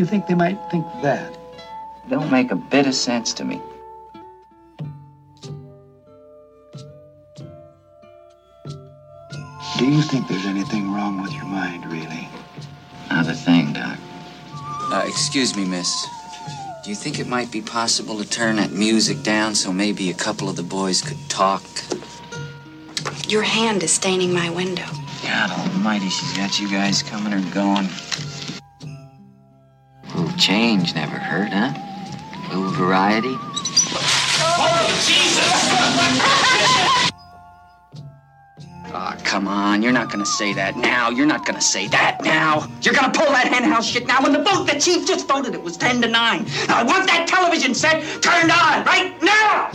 You think they might think that? Don't make a bit of sense to me. Do you think there's anything wrong with your mind, really? Not a thing, Doc. Uh, excuse me, miss. Do you think it might be possible to turn that music down so maybe a couple of the boys could talk? Your hand is staining my window. God almighty, she's got you guys coming or going. A little change never hurt, huh? A little variety. Oh, Jesus! Aw, oh, come on. You're not gonna say that now. You're not gonna say that now. You're gonna pull that henhouse shit now. When the vote, the chief just voted, it was 10 to 9. I want that television set turned on right now!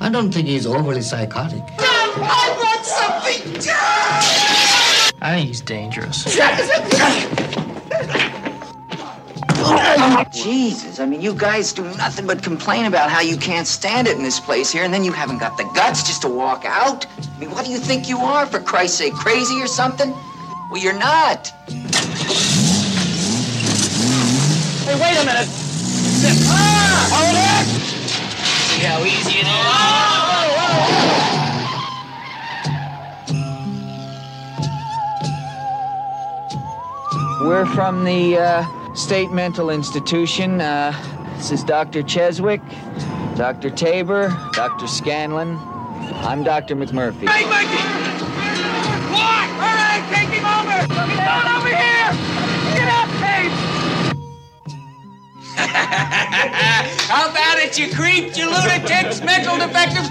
I don't think he's overly psychotic. I want something done! I think he's dangerous. Jesus, I mean, you guys do nothing but complain about how you can't stand it in this place here, and then you haven't got the guts just to walk out? I mean, what do you think you are, for Christ's sake? Crazy or something? Well, you're not. Hey, wait a minute. Ah! Hold it! See how easy it is? We're from the uh, State Mental Institution. Uh, this is Dr. Cheswick, Dr. Tabor, Dr. Scanlon. I'm Dr. McMurphy. Hey, Mikey! What? All right, take him over! Get on over here! Get up, Dave! How about it, you creeps, you lunatics, mental defectives?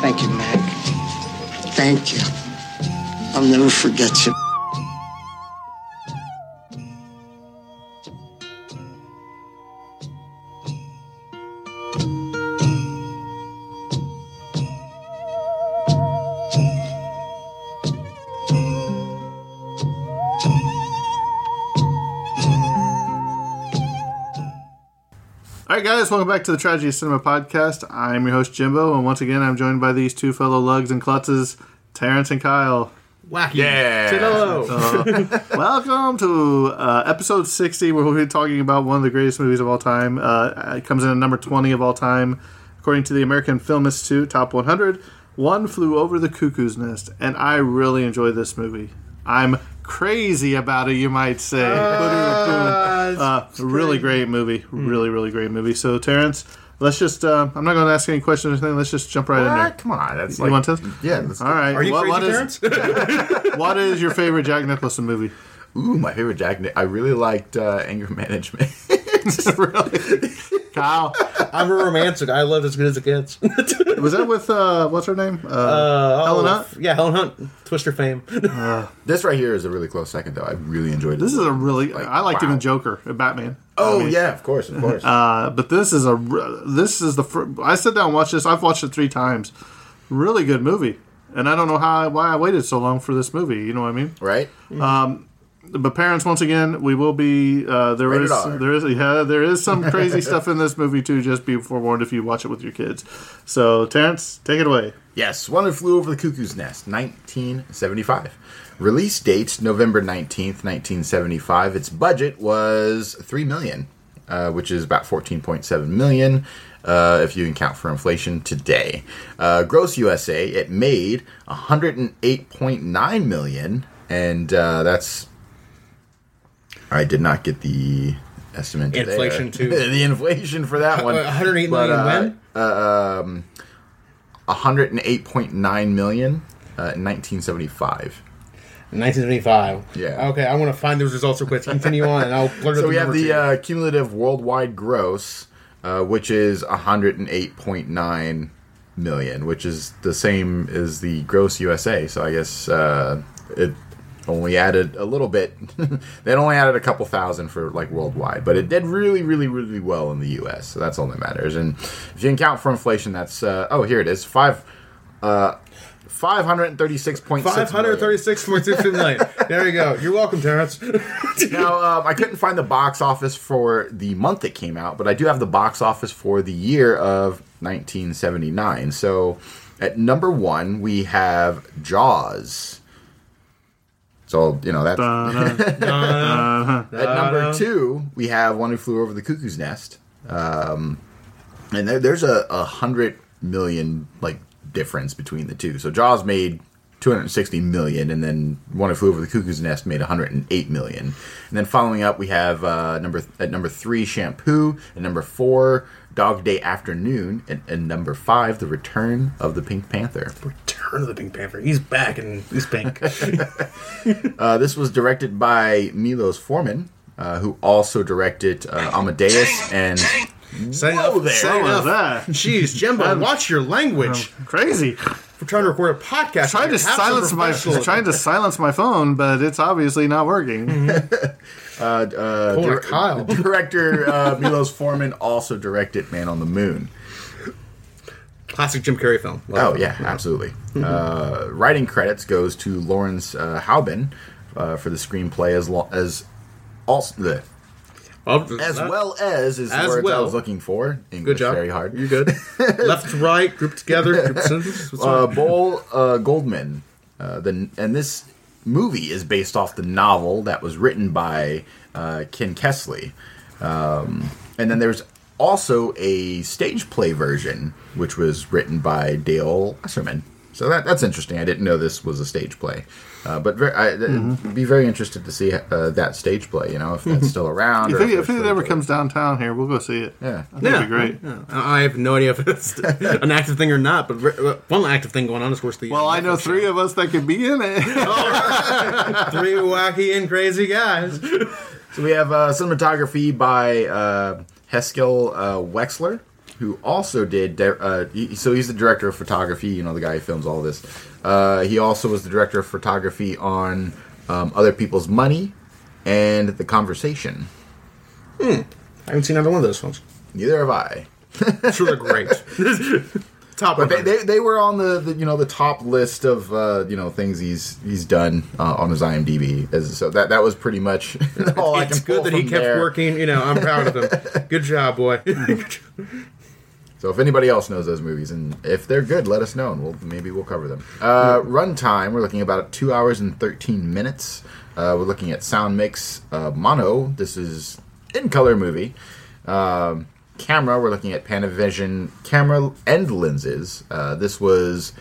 Thank you, Mac. Thank you. I'll never forget you. All right, guys, welcome back to the Tragedy Cinema podcast. I'm your host, Jimbo, and once again, I'm joined by these two fellow lugs and klutzes, Terrence and Kyle. Wacky. Yeah. Uh, welcome to uh, episode 60, where we'll be talking about one of the greatest movies of all time. Uh, it comes in at number 20 of all time, according to the American Film Institute Top 100. One Flew Over the Cuckoo's Nest, and I really enjoy this movie. I'm crazy about it, you might say. Uh, really great movie. Really, really great movie. So, Terrence, let's just, uh, I'm not going to ask any questions or anything. Let's just jump right in there. Come on. That's You like, want to? Yeah. That's All right. Are you What- what crazy, is- Terrence? what is your favorite Jack Nicholson movie? Ooh, my favorite Jack. Ni- I really liked uh, Anger Management. really? Kyle. I'm a romantic. I love it as good as it gets. Was that with, uh, what's her name? Uh, Uh, Helen oh, Hunt? Yeah, Helen Hunt. Twister fame. this right here is a really close second, though. I really enjoyed it. This is a really, Like, I liked wow. even Joker, uh, Batman. Oh I mean, yeah, of course, of course. Uh, but this is a this is the, fir- I sit down and watch this. I've watched it three times. Really good movie. And I don't know how, why I waited so long for this movie. You know what I mean? right? but parents, once again, we will be uh, there Rated is R. there is yeah there is some crazy stuff in this movie too. Just be forewarned if you watch it with your kids. So Terrence, take it away. Yes, One that Flew Over the Cuckoo's Nest, 1975. Release date November 19th, 1975. Its budget was 3 million, uh, which is about 14.7 million uh, if you can count for inflation today. Uh, gross USA, it made 108.9 million, and uh, that's. I did not get the estimate. there. Inflation too. the inflation for that one. 108 But, uh, when? uh, um, 108.9 million uh, in 1975. 1975. Yeah. Okay, I want to find those results real quick. Continue on, and I'll blurt So we have the uh, cumulative worldwide gross, uh, which is 108.9 million, which is the same as the gross USA. So I guess uh, it only added a little bit. they only added a couple thousand for like worldwide, but it did really, really, really well in the US. So that's all that matters. And if you can count for inflation, that's uh, oh here it is five. Uh, 536.6 536.62 million. There you go. You're welcome, Terrence. now um, I couldn't find the box office for the month it came out, but I do have the box office for the year of 1979. So at number one we have Jaws. So you know that's at number two we have One Who Flew Over the Cuckoo's Nest, um, and there, there's a, a hundred million like difference between the two. So Jaws made 260 million, and then One of Who Flew Over the Cuckoo's Nest made 108 million. And then following up, we have uh, number at number three, Shampoo, and number four, Dog Day Afternoon, and, and number five, The Return of the Pink Panther. Return of the Pink Panther. He's back and he's pink. Uh, this was directed by Milos Forman, uh, who also directed uh, Amadeus and. Say Whoa enough. there. Say What was enough. that? Jeez, Jimbo, watch your language. Crazy. We're trying to record a podcast. Trying to Have some silence my professionalism. trying to silence my phone, but it's obviously not working. Uh, uh, Pulling a dir- Kyle. director uh, Milos Forman also directed Man on the Moon. classic Jim Carrey film. Oh yeah, absolutely. uh, writing credits goes to Lawrence uh, Hauben uh, for the screenplay as lo- as also the As well as is the As words I was looking for. English Good job. very hard. You're good. Left to right, grouped together, sentence. Uh? Bol uh, Goldman. Uh, the and this movie is based off the novel that was written by uh, Ken Kesey, um, and then there's also a stage play version which was written by Dale Wasserman. So that that's interesting. I didn't know this was a stage play, uh, but ver I, would be very interested to see uh, that stage play. You know, if that's still around. If or it, if if it ever good. comes downtown here, we'll go see it. yeah. I think it'd be great. Yeah. I have no idea if it's an active thing or not, but uh, one active thing going on is, of course, the. Well, I know three of us that could be in it. three wacky and crazy guys. So we have uh, cinematography by uh, Haskell uh, Wexler, who also did. Uh, so he's the director of photography. You know, the guy who films all this. Uh, he also was the director of photography on um, Other People's Money and The Conversation. I haven't seen either one of those films. Neither have I. Sure they're great. Top But they, they, they were on the, the you know the top list of uh, you know things he's he's done uh, on his IMDb. As, so that that was pretty much all I can it's good that he kept there. working. You know, I'm proud of him. Good job, boy. So if anybody else knows those movies, and if they're good, let us know, and we'll maybe we'll cover them. Uh, Runtime, we're looking about two hours and thirteen minutes. Uh, we're looking at sound mix uh, mono. This is in color movie. Um, camera, we're looking at Panavision camera and lenses. Uh, this was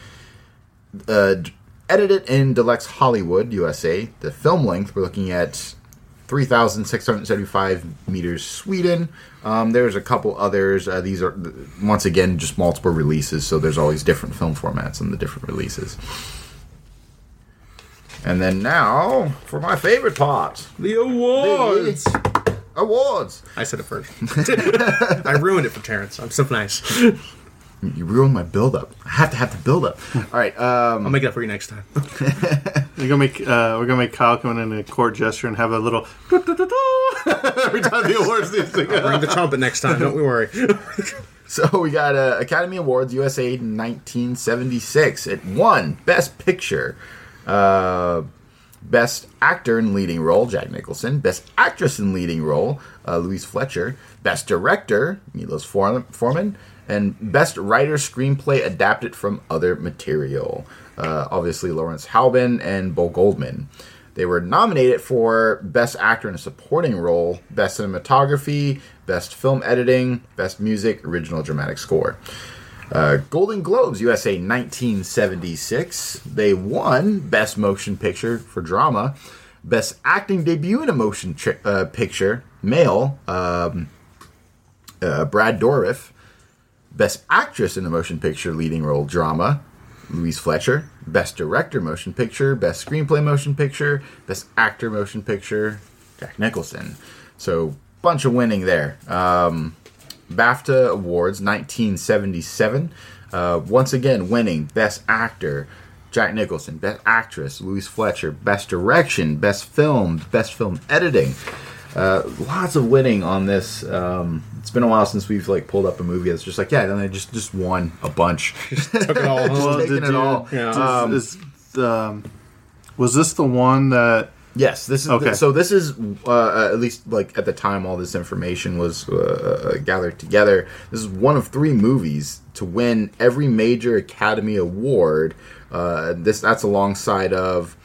uh, edited in Deluxe Hollywood, USA. The film length, we're looking at 3,675 meters Sweden. Um, there's a couple others. Uh, these are, once again, just multiple releases, so there's always different film formats and the different releases. And then now, for my favorite part the awards. the awards. I said it first. I ruined it for Terrence. I'm so nice. You ruined my build up. I have to have the build up. All right. Um, I'll make it up for you next time. We're gonna make uh, we're gonna make Kyle come in in a court gesture and have a little every time the awards these thing. Bring the trumpet next time. Don't we worry. So we got uh, Academy Awards USA 1976. It won Best Picture. Uh, Best Actor in Leading Role, Jack Nicholson. Best Actress in Leading Role, uh, Louise Fletcher. Best Director, Milos For- Forman. And Best Writer Screenplay Adapted from Other Material, uh, obviously Lawrence Hauben and Bo Goldman. They were nominated for Best Actor in a Supporting Role, Best Cinematography, Best Film Editing, Best Music, Original Dramatic Score. Uh, Golden Globes USA 1976. They won Best Motion Picture for Drama, Best Acting Debut in a Motion tri- uh, Picture, Male, um, uh, Brad Dourif, Best Actress in a Motion Picture Leading Role Drama, Louise Fletcher, Best Director Motion Picture, Best Screenplay Motion Picture, Best Actor Motion Picture, Jack Nicholson. So, bunch of winning there. Um, BAFTA Awards 1977. Uh, once again, winning Best Actor, Jack Nicholson, Best Actress, Louise Fletcher, Best Direction, Best Film, Best Film Editing. Uh, lots of winning on this. Um, it's been a while since we've like pulled up a movie that's just like, yeah, then they just just won a bunch. Just took it all. Just taking it you- all. Yeah. Um, is, um, was this the one that? Yes, this is Okay. so. This is uh, at least like at the time all this information was uh, gathered together. This is one of three movies to win every major Academy Award. Uh, this that's alongside of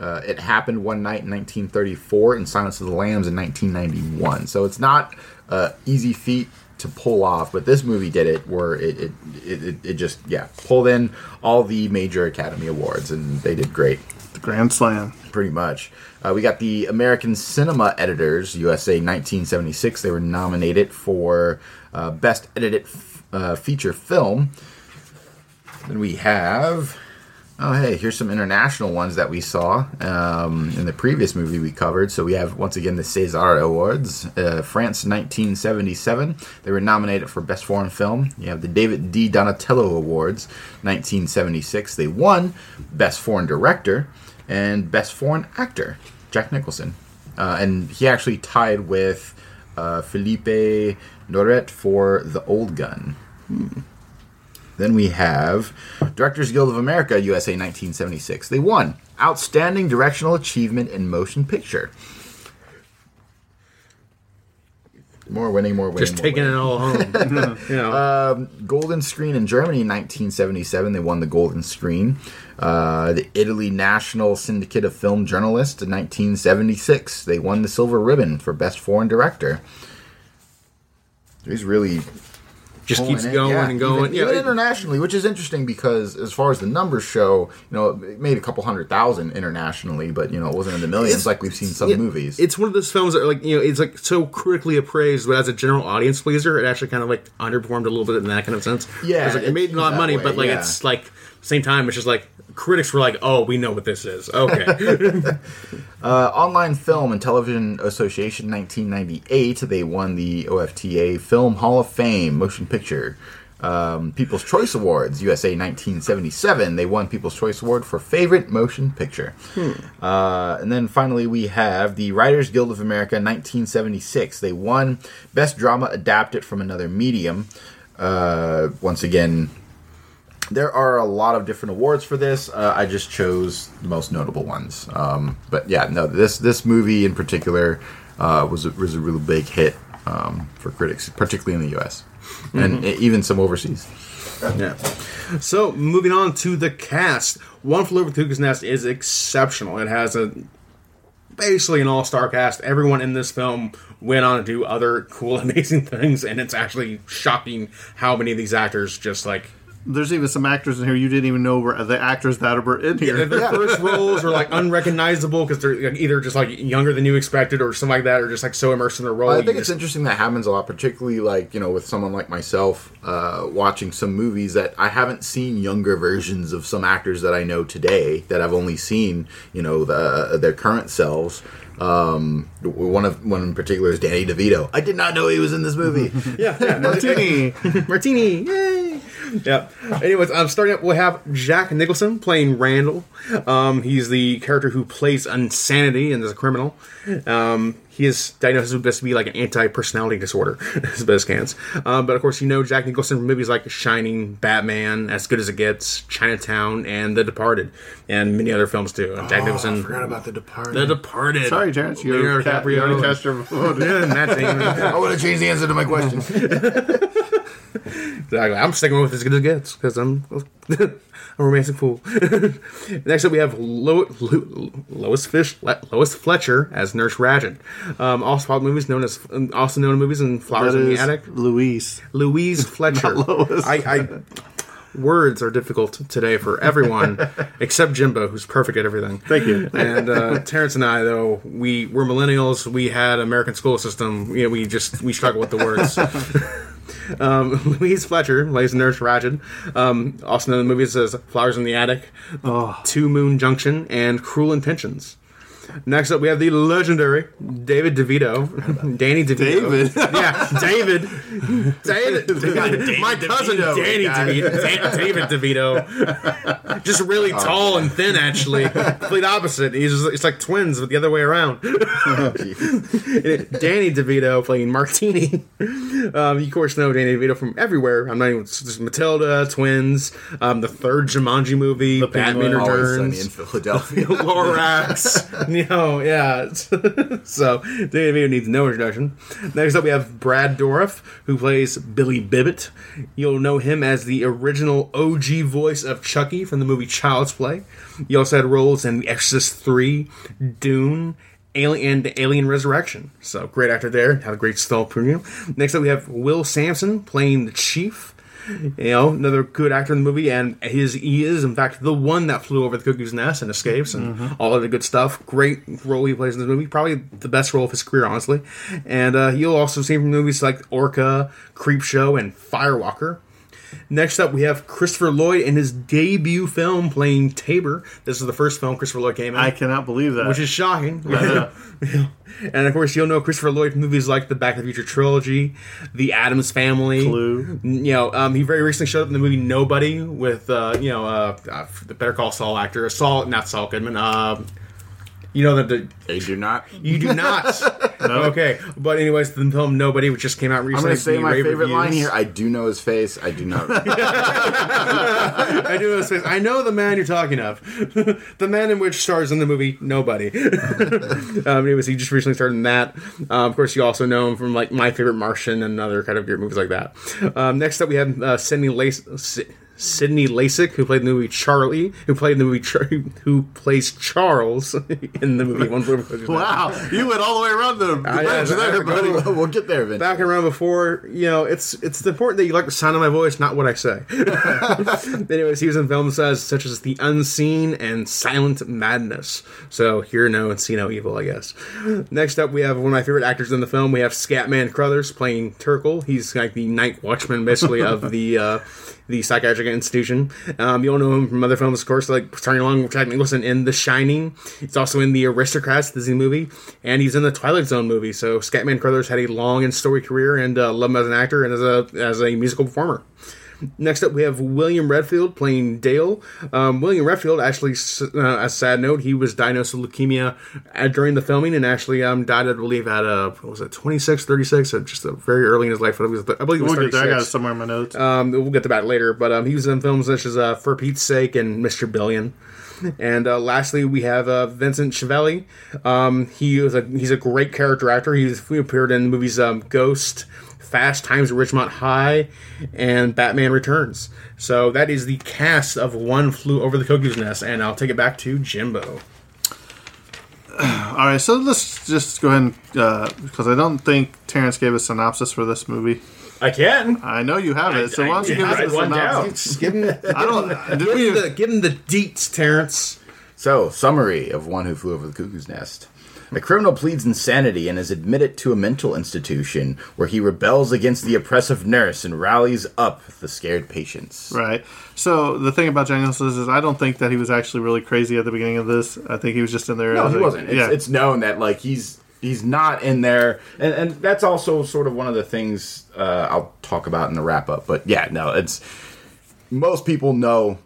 uh, it happened one night in 1934 and Silence of the Lambs in 1991. So it's not uh, easy feat to pull off, but this movie did it where it it, it, it it just yeah pulled in all the major Academy Awards and they did great The Grand Slam. pretty much. Uh, we got the American Cinema Editors USA 1976. They were nominated for uh, Best Edited f- uh, Feature Film. Then we have. Oh, hey, here's some international ones that we saw um, in the previous movie we covered. So we have, once again, the César Awards. Uh, France 1977. They were nominated for Best Foreign Film. You have the David di Donatello Awards 1976. They won Best Foreign Director and Best Foreign Actor, Jack Nicholson. Uh, and he actually tied with uh, Philippe Noiret for The Old Gun. Then we have Directors Guild of America, USA 1976. They won Outstanding Directional Achievement in Motion Picture. More winning, more winning. Just more taking winning. it all home. you know. Golden Screen in Germany in 1977. They won the Golden Screen. Uh, the Italy National Syndicate of Film Journalists in 1976. They won the Silver Ribbon for Best Foreign Director. He's really just keeps it, going yeah, and going. Even, yeah, even it- internationally, which is interesting because as far as the numbers show, you know, it made a couple hundred thousand internationally, but you know, it wasn't in the millions like we've seen some yeah, movies. It's one of those films that, are like, you know, it's like so critically appraised, but as a general audience pleaser, it actually kind of like underperformed a little bit in that kind of sense. Yeah, like, it made a lot of money, that but like yeah. it's like same time, it's just like critics were like, "Oh, we know what this is." Okay, Uh, Online Film and Television Association 1998, they won the OFTA Film Hall of Fame Motion Picture. Um, People's Choice Awards, USA 1977, they won People's Choice Award for Favorite Motion Picture. Uh, and then finally, we have the Writers Guild of America 1976. They won Best Drama Adapted from Another Medium. Uh, once again, there are a lot of different awards for this. Uh, I just chose the most notable ones. Um, but yeah, no, this this movie in particular uh, was a, was a really big hit um, for critics, particularly in the U.S. and e- even some overseas. yeah. So moving on to the cast, One Flew Over the Cuckoo's Nest is exceptional. It has a basically an all-star cast. Everyone in this film went on to do other cool, amazing things, and it's actually shocking how many of these actors just like There's even some actors in here you didn't even know were the actors that were in here. their first roles are like unrecognizable because they're either just like younger than you expected or something like that, or just like so immersed in their role. I think it's just- interesting that happens a lot, particularly like you know with someone like myself uh, watching some movies that I haven't seen younger versions of some actors that I know today that I've only seen you know the, their current selves. Um, one of one in particular is Danny DeVito. I did not know he was in this movie. yeah, yeah. Martini. Martini, yay! Yep. Anyways, um, starting up, we'll have Jack Nicholson playing Randle. Um, he's the character who plays insanity and is a criminal. Um, he is diagnosed with to be like an anti-personality disorder, as best cans. Um, but of course, you know Jack Nicholson from movies like Shining, Batman, As Good as It Gets, Chinatown, and The Departed, and many other films too. And Jack Nicholson. I forgot about The Departed. The Departed. Sorry, Terrence. You're Leonardo ca- you already DiCaprio. cast your vote. Yeah, Matt Damon. I want to change the answer to my question. Exactly. I'm sticking with as good as it gets because I'm a romantic fool. Next up, we have Lo- Lo- Lois Fish, Le- Lois Fletcher as Nurse Ratched. Um, also, followed movies known as also known in movies in Flowers That in the Attic. Louise. Louise Fletcher. Lois. I, I words are difficult today for everyone except Jimbo, who's perfect at everything. Thank you. And uh, Terrence and I, though, we we're millennials. We had American school system. You know, we just we struggle with the words. um, Louise Fletcher plays Nurse Ratched. Um, also known in the movies as Flowers in the Attic, Two Moon Junction, and Cruel Intentions. Next up, we have the legendary David DeVito, Danny DeVito. David? yeah, David, David, my cousin DeVito, Danny. DeVito, David DeVito, just really tall and thin. Actually, complete opposite. He's just, it's like twins, but the other way around. Danny DeVito playing Martini. Um, you of course know Danny DeVito from everywhere. I'm not even just Matilda, Twins, um, the third Jumanji movie, Batman Penguin. Always sunny in Philadelphia. Lorax. You oh, know, yeah. so Danny needs no introduction. Next up, we have Brad Dourif, who plays Billy Bibbit. You'll know him as the original OG voice of Chucky from the movie Child's Play. He also had roles in The Exorcist 3, Dune, Alien and Alien Resurrection. So great actor there. Had a great stall premium. Next up, we have Will Sampson playing the Chief. You know, another good actor in the movie, and his he is in fact the one that flew over the cuckoo's nest and escapes, and all of the good stuff. Great role he plays in this movie, probably the best role of his career, honestly. And uh, you'll also see him from movies like Orca, Creepshow, and Firewalker. Next up, we have Christopher Lloyd in his debut film playing Taber. This is the first film Christopher Lloyd came in I cannot believe that. which is shocking. and of course, you'll know Christopher Lloyd from movies like the Back to the Future trilogy, The Addams Family, Clue. You know, um, he very recently showed up in the movie Nobody with uh, you know uh, uh, the Better Call Saul actor, Saul, not Saul Goodman. You know that the they do not. you do not. Okay, but anyways, the film Nobody, which just came out recently. I'm going to say my favorite line here. I do know his face. I do not. I do know his face. I know the man you're talking of. the man in which stars in the movie Nobody. um, anyways, he just recently started in that. Um, of course, you also know him from like My Favorite Martian and other kind of great movies like that. Um, next up, we have uh, Lace. Sydney Lassick, who played the movie Charlie, who played the movie Char- who plays Charles in the movie One Flew Over the Cuckoo's Nest. wow, you went all the way around the, the there, buddy. we'll, we'll get there eventually. back and around before, you know, it's it's important that you like the sound of my voice, not what I say. Anyways, he was in films such as The Unseen and Silent Madness. So hear no and see no evil, I guess. Next up, we have one of my favorite actors in the film. We have Scatman Crothers playing Turkle. He's like the night watchman, basically, of the uh, the psychiatric institution. Um, you'll know him from other films, of course, like starting along with Jack Nicholson in The Shining. He's also in the Aristocrats Disney movie, and he's in the Twilight Zone movie. So Scatman Crothers had a long and storied career, and uh, love him as an actor and as a as a musical performer. Next up, we have William Redfield playing Dale. Um, William Redfield, actually, uh, a sad note, he was diagnosed with leukemia uh, during the filming and actually um, died, I believe, at uh, what was it, 26, 36, uh, just very early in his life. I believe it was, I believe it was We'll get there. I got it somewhere in my notes. Um, we'll get to that later, but um, he was in films such as uh, For Pete's Sake and Mr. Billion. And uh, lastly, we have uh, Vincent Schiavelli. Um, he was a he's a great character actor. He's he appeared in the movies um, Ghost, Fast Times at Ridgemont High, and Batman Returns. So that is the cast of One Flew Over the Cuckoo's Nest, and I'll take it back to Jimbo. All right, so let's just go ahead and uh, because I don't think Terrence gave a synopsis for this movie. I can. I know you have it, so why don't you give I us a synopsis? Give him, I don't. Did give we? him the, give him the deets, Terrence. So, summary of One Who Flew Over the Cuckoo's Nest. A criminal pleads insanity and is admitted to a mental institution where he rebels against the oppressive nurse and rallies up the scared patients. Right. So the thing about Jack Nicholson is, I don't think that he was actually really crazy at the beginning of this. I think he was just in there. No, he a- wasn't. It's, yeah. it's known that like he's he's not in there, and and that's also sort of one of the things uh, I'll talk about in the wrap up. But yeah, no, it's most people know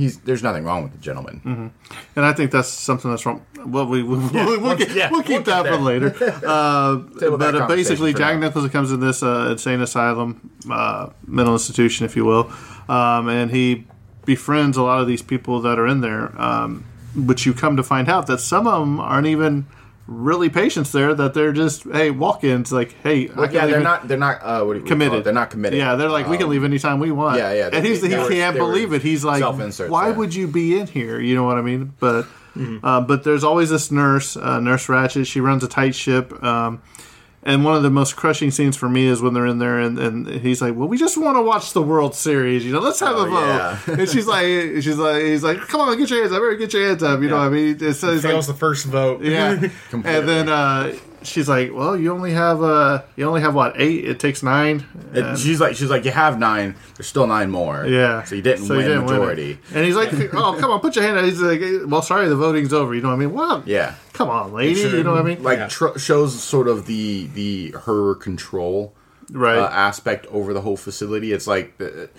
he's there's nothing wrong with the gentleman. Mm-hmm. And I think that's something that's wrong. Well, we, we, we'll, we'll, get- yeah, we'll keep we'll that get for later. Uh, but uh, basically, Jack now. Nicholson comes in this uh, insane asylum, uh, mental institution, if you will, um, and he befriends a lot of these people that are in there. Um, but you come to find out that some of them aren't even really patients there; that they're just hey walk-ins. Like, hey, Well, yeah, they're not. They're not. Uh, what do you what do you call committed. it? They're not committed. Yeah, they're like, we can Um, leave anytime we want. yeah, yeah, And he's they- he they can't were believe it. He's like, why yeah. would you be in here? You know what I mean? But Mm-hmm. uh, but there's always this nurse, uh, Nurse Ratched. She runs a tight ship. Um, and one of the most crushing scenes for me is when they're in there and, and he's like, "Well, we just want to watch the World Series, you know. Let's have a Oh, vote." yeah. and she's like, "She's like, he's like, come on, get your hands up, get your hands up." You know what I mean? It's like, Fails the first vote. yeah. And then uh, she's like, "Well, you only have uh, you only have what eight? It takes nine. It- And- she's like, she's like, you have nine. There's still nine more. yeah. So you didn't So win didn't win majority. and he's like, "Oh, come on, put your hand." out. He's like, "Well, sorry, the voting's over." You know what I mean? Well, Yeah. Come on, lady. You know what I mean? Like Yeah. tr- shows sort of the the her control Right. uh, aspect over the whole facility. It's like the,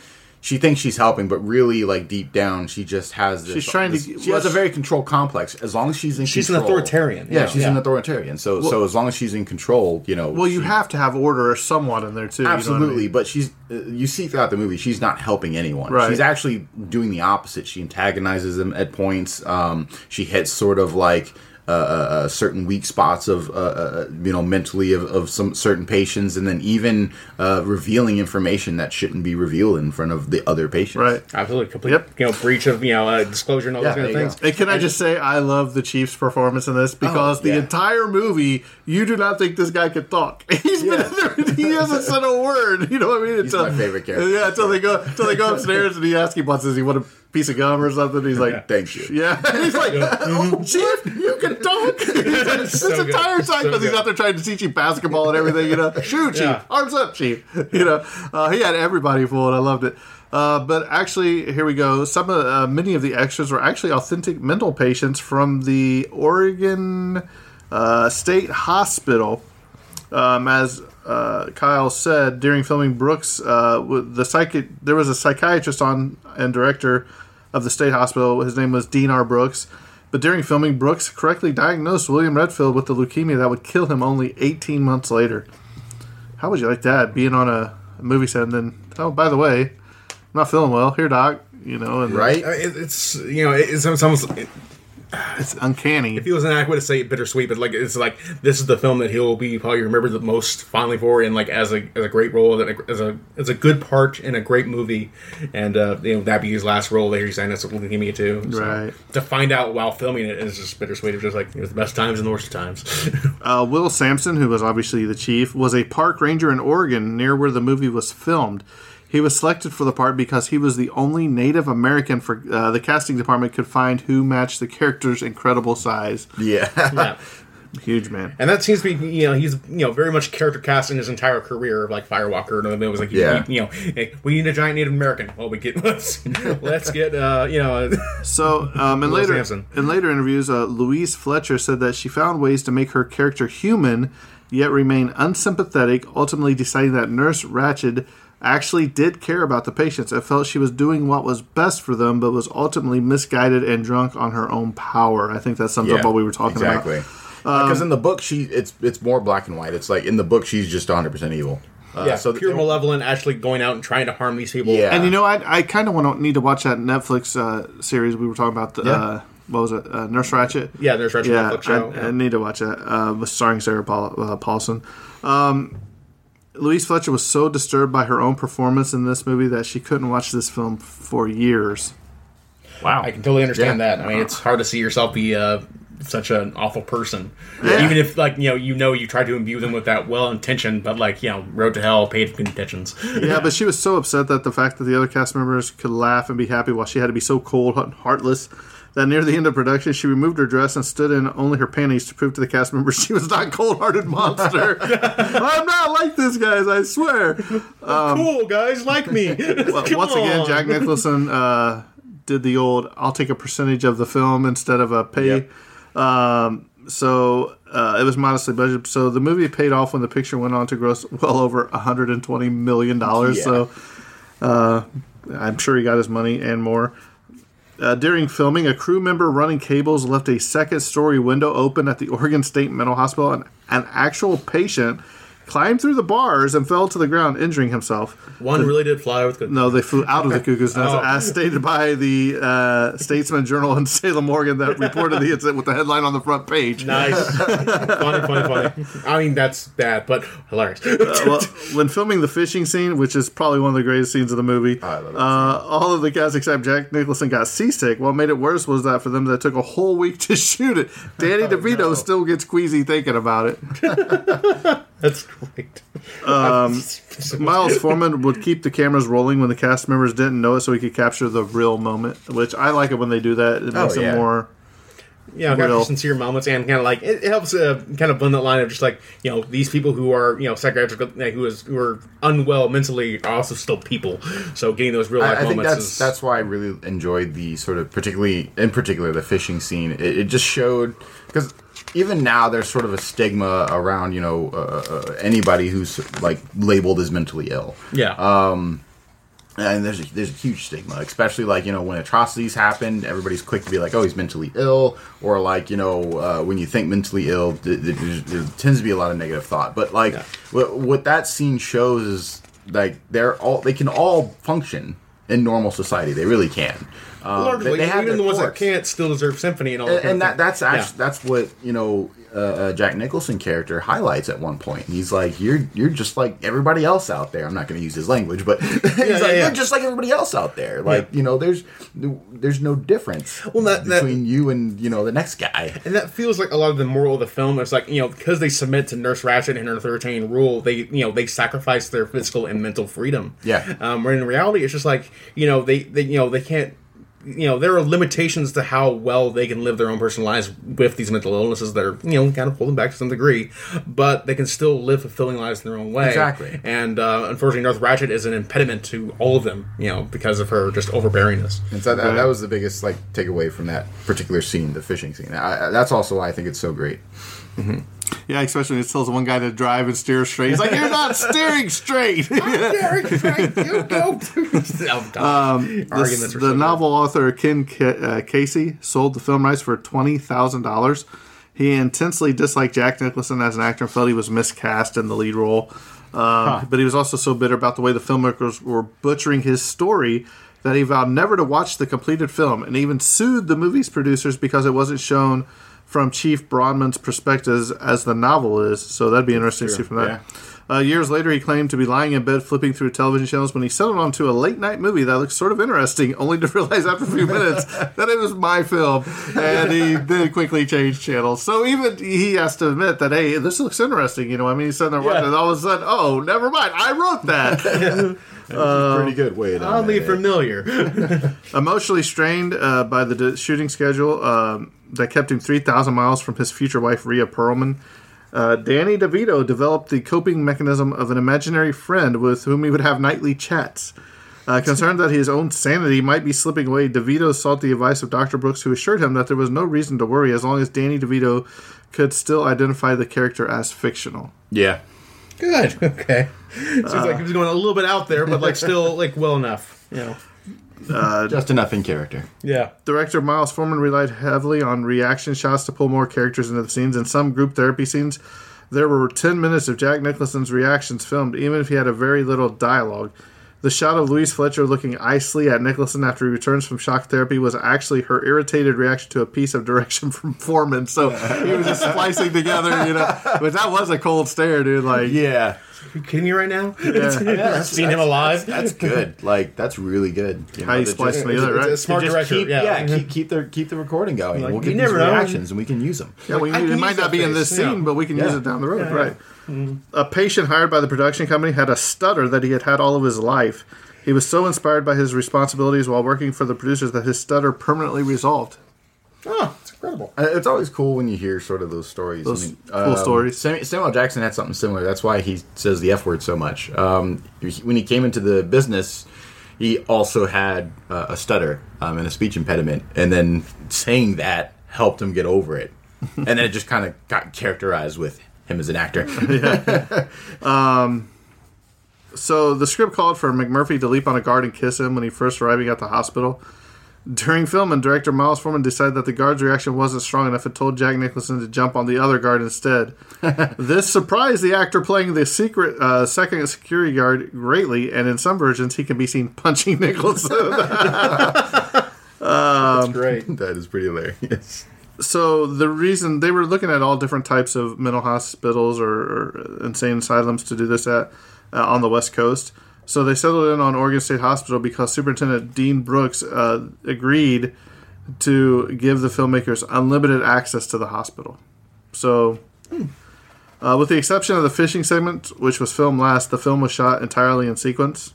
she thinks she's helping, but really, like deep down, she just has this. She's trying to this- get- She has a very control complex. As long as she's in, control She's an authoritarian, Yeah, yeah. she's an authoritarian. So, so as long as she's in control, you know. well, you she- have to have order or somewhat in there too. you know I Absolutely, mean? but she's uh, you see throughout the movie she's not helping anyone. Right. She's actually doing the opposite. She antagonizes them at points. Um, she hits sort of like uh, uh, uh, certain weak spots of uh, uh, you know mentally of, of some certain patients, and then even uh, revealing information that shouldn't be revealed in front of the other patients. Right. Absolutely, complete. Yep. You know, breach of you know uh, disclosure and all Yeah, those kind of things. And can I just say, I love the Chiefs' performance in this because the yeah. entire movie, you do not think this guy could talk. He's been in there, he hasn't said a word. You know what I mean? He's my favorite character. Yeah, until they go, until they go upstairs and he asks him, "What's this? He want a piece of gum or something?" He's like, Thank you. Yeah, he's like, "Oh, Chief, you can talk." this So entire time So because he's out there trying to teach you basketball and everything. You know, shoot, Chief, Yeah. arms up, Chief. You know, uh, he had everybody fooled. I loved it. Uh, but actually, here we go. Some of uh, many of the extras were actually authentic mental patients from the Oregon uh, State Hospital. Um, as uh, Kyle said during filming Brooks, uh, the psychi- there was a psychiatrist on and director of the state hospital. His name was Dean R. Brooks. But during filming, Brooks correctly diagnosed William Redfield with the leukemia that would kill him only 18 months later. How would you like that? Being on a movie set and then, oh, by the way, I'm not feeling well. Here, doc. You know, and Right. Uh, it's you know it's, it's almost it, It's uncanny. it feels inadequate to say bittersweet, but like it's like this is the film that he'll be probably remembered the most fondly for, and like as a as a great role, that as a as a good part in a great movie, and uh, you know that be his last role there. He's saying that's leukemia too. So Right. To find out while filming it is just bittersweet. It's just like it was the best times and the worst of times. Uh, Will Sampson, who was obviously the chief, was a park ranger in Oregon near where the movie was filmed. He was selected for the part because he was the only Native American for uh, the casting department could find who matched the character's incredible size. Yeah. yeah. Huge man. And that seems to be, you know, he's, you know, very much character cast in his entire career, like Firewalker. And it was like, Yeah. you, you know, hey, we need a giant Native American. Well, we get let's let's get, uh, you know, So, um, in later Sampson. in later interviews, uh, Louise Fletcher said that she found ways to make her character human, yet remain unsympathetic. Ultimately, deciding that Nurse Ratched actually did care about the patients. and felt she was doing what was best for them, but was ultimately misguided and drunk on her own power. I think that sums up what we were talking exactly. about. Um, Because in the book, she it's it's more black and white. It's like in the book, she's just 100 percent evil. Uh, yeah, so pure malevolent, actually going out and trying to harm these people. Yeah. And you know, I I kind of want to need to watch that Netflix uh, series we were talking about. The, Yeah. uh, what was it? Uh, Nurse Ratched. Yeah, Nurse Ratched. Yeah, Netflix show, I, yeah. I need to watch that. Uh, starring Sarah Paul, uh, Paulson. Um, Louise Fletcher was so disturbed by her own performance in this movie that she couldn't watch this film for years. wow. I can totally understand Yeah. that. I mean, it's hard to see yourself be uh, such an awful person, Yeah. even if like you know you know you try to imbue them with that well intention, but like you know, road to hell, paid intentions. Yeah, but she was so upset that the fact that the other cast members could laugh and be happy while she had to be so cold and heartless that near the end of production she removed her dress and stood in only her panties to prove to the cast members she was not a cold-hearted monster. I'm not like this, guys. I swear. cool guys like me. Well, once again, on. Jack Nicholson uh, did the old "I'll take a percentage of the film instead of a pay." Um, so uh, it was modestly budgeted. So the movie paid off when the picture went on to gross well over 120 million dollars. Yeah. So uh, I'm sure he got his money and more. Uh, during filming, a crew member running cables left a second story window open at the Oregon State Mental Hospital, and an actual patient climbed through the bars and fell to the ground, injuring himself. One really did fly with good. No, they flew out of the cuckoo's nest, Oh. as stated by the uh, Statesman Journal in Salem, Oregon, that reported the incident with the headline on the front page. Nice. funny, funny, funny. I mean, that's bad, but hilarious. Uh, well, when filming the fishing scene, which is probably one of the greatest scenes of the movie, uh, all of the cast except Jack Nicholson got seasick. What made it worse was that for them, that took a whole week to shoot it. Danny DeVito still gets queasy thinking about it. That's great. Um, Miles Forman would keep the cameras rolling when the cast members didn't know it, so he could capture the real moment. Which I like it when they do that. It Oh, makes yeah. it more. Yeah, Real. got sincere moments and kind of like it, it helps uh, kind of blend that line of just like you know these people who are you know psychiatric like, who is who are unwell mentally are also still people. So getting those real life I, I think moments that's is that's why I really enjoyed the sort of particularly in particular the fishing scene. It, it just showed because even now there's sort of a stigma around you know uh, uh, anybody who's like labeled as mentally ill. yeah. Um, and there's a, there's a huge stigma, especially like you know when atrocities happen, everybody's quick to be like, oh, he's mentally ill, or like you know uh, when you think mentally ill, th- th- there, there tends to be a lot of negative thought. But like Yeah. what, what that scene shows is like they're all they can all function in normal society. They really can. Um, Largely, they- have even the ones that can't still deserve symphony and all. And, that kind and that that's actually that's what you know uh, uh, Jack Nicholson character highlights at one point. He's like, "You're you're just like everybody else out there." I'm not going to use his language, but he's like, yeah, yeah. "You're just like everybody else out there." Like you know, there's there's no difference Well, that- that- between you and you know the next guy. And that feels like a lot of the moral of the film. It's like you know because they submit to Nurse Ratched and her authoritarian rule, they you know they sacrifice their physical and mental freedom. Yeah. Um, where in reality, it's just like you know they, they you know they can't. You know there are limitations to how well they can live their own personal lives with these mental illnesses that are you know kind of holding back to some degree, but they can still live fulfilling lives in their own way. Exactly. And uh, unfortunately, north Ratched is an impediment to all of them. You know because of her just overbearingness. And so that, that was the biggest like takeaway from that particular scene, the fishing scene. I, I- that's also why I think it's so great. Yeah, especially when it tells one guy to drive and steer straight. He's like, "You're not steering straight." I'm steering straight. You go. To... um, This- the novel author Ken Ca- uh, Casey sold the film rights for twenty thousand dollars. He intensely disliked Jack Nicholson as an actor and felt he was miscast in the lead role. Um, But he was also so bitter about the way the filmmakers were butchering his story that he vowed never to watch the completed film and even sued the movie's producers because it wasn't shown from Chief Bromden's perspective as the novel is. So that'd be interesting to see from that. Uh, years later, he claimed to be lying in bed flipping through television channels when he settled onto a late night movie that looked sort of interesting, only to realize after a few minutes that it was my film. And he did quickly change channels. So even he has to admit that, hey, this looks interesting. You know, I mean, he's sitting there watching, and all of a sudden, oh, never mind, I wrote that. Pretty good way. to Oddly familiar. Emotionally strained uh, by the d- shooting schedule um, that kept him 3,000 miles from his future wife, Rhea Perlman, uh, Danny DeVito developed the coping mechanism of an imaginary friend with whom he would have nightly chats. Uh, concerned that his own sanity might be slipping away, DeVito sought the advice of Dr. Brooks, who assured him that there was no reason to worry as long as Danny DeVito could still identify the character as fictional. Yeah. Good. Okay. Seems like he was going a little bit out there, but like still like well enough. You know. Uh, Just enough in character. Yeah. Director Miles Forman relied heavily on reaction shots to pull more characters into the scenes. In some group therapy scenes, there were 10 minutes of Jack Nicholson's reactions filmed, even if he had a very little dialogue. The shot of Louise Fletcher looking icily at Nicholson after he returns from shock therapy was actually her irritated reaction to a piece of direction from Forman. So he was just splicing together, you know. But that was a cold stare, dude. Like, Yeah. Are you kidding me right now? yeah. Seen him alive? That's good. Like that's really good. You How you splice just- them together, It's a right? smart just director. Keep, yeah. yeah, keep keep the keep the recording going. Like, we'll get these never know. reactions and we can use them. Yeah, we I can, can it might not that be in this face, yeah. scene, but we can use it down the road, Yeah, right? A patient hired by the production company had a stutter that he had had all of his life. He was so inspired by his responsibilities while working for the producers that his stutter permanently resolved. Oh, it's incredible. Uh, It's always cool when you hear sort of those stories. Those cool stories. Sam- Samuel Jackson had something similar. That's why he says the F word so much. Um, he- when he came into the business, he also had uh, a stutter um, and a speech impediment, and then saying that helped him get over it. and then it just kind of got characterized with him as an actor. So the script called for McMurphy to leap on a guard and kiss him when he first arriving at the hospital. During filming, director Miles Forman decided that the guard's reaction wasn't strong enough and told Jack Nicholson to jump on the other guard instead. this surprised the actor playing the secret uh, second security guard greatly, and in some versions, he can be seen punching Nicholson. That's great. That is pretty hilarious. So the reason they were looking at all different types of mental hospitals or, or insane asylums to do this at uh, on the west coast. So they settled in on oregon state hospital because superintendent dean brooks uh, agreed to give the filmmakers unlimited access to the hospital. So uh, with the exception of the fishing segment which was filmed last the film was shot entirely in sequence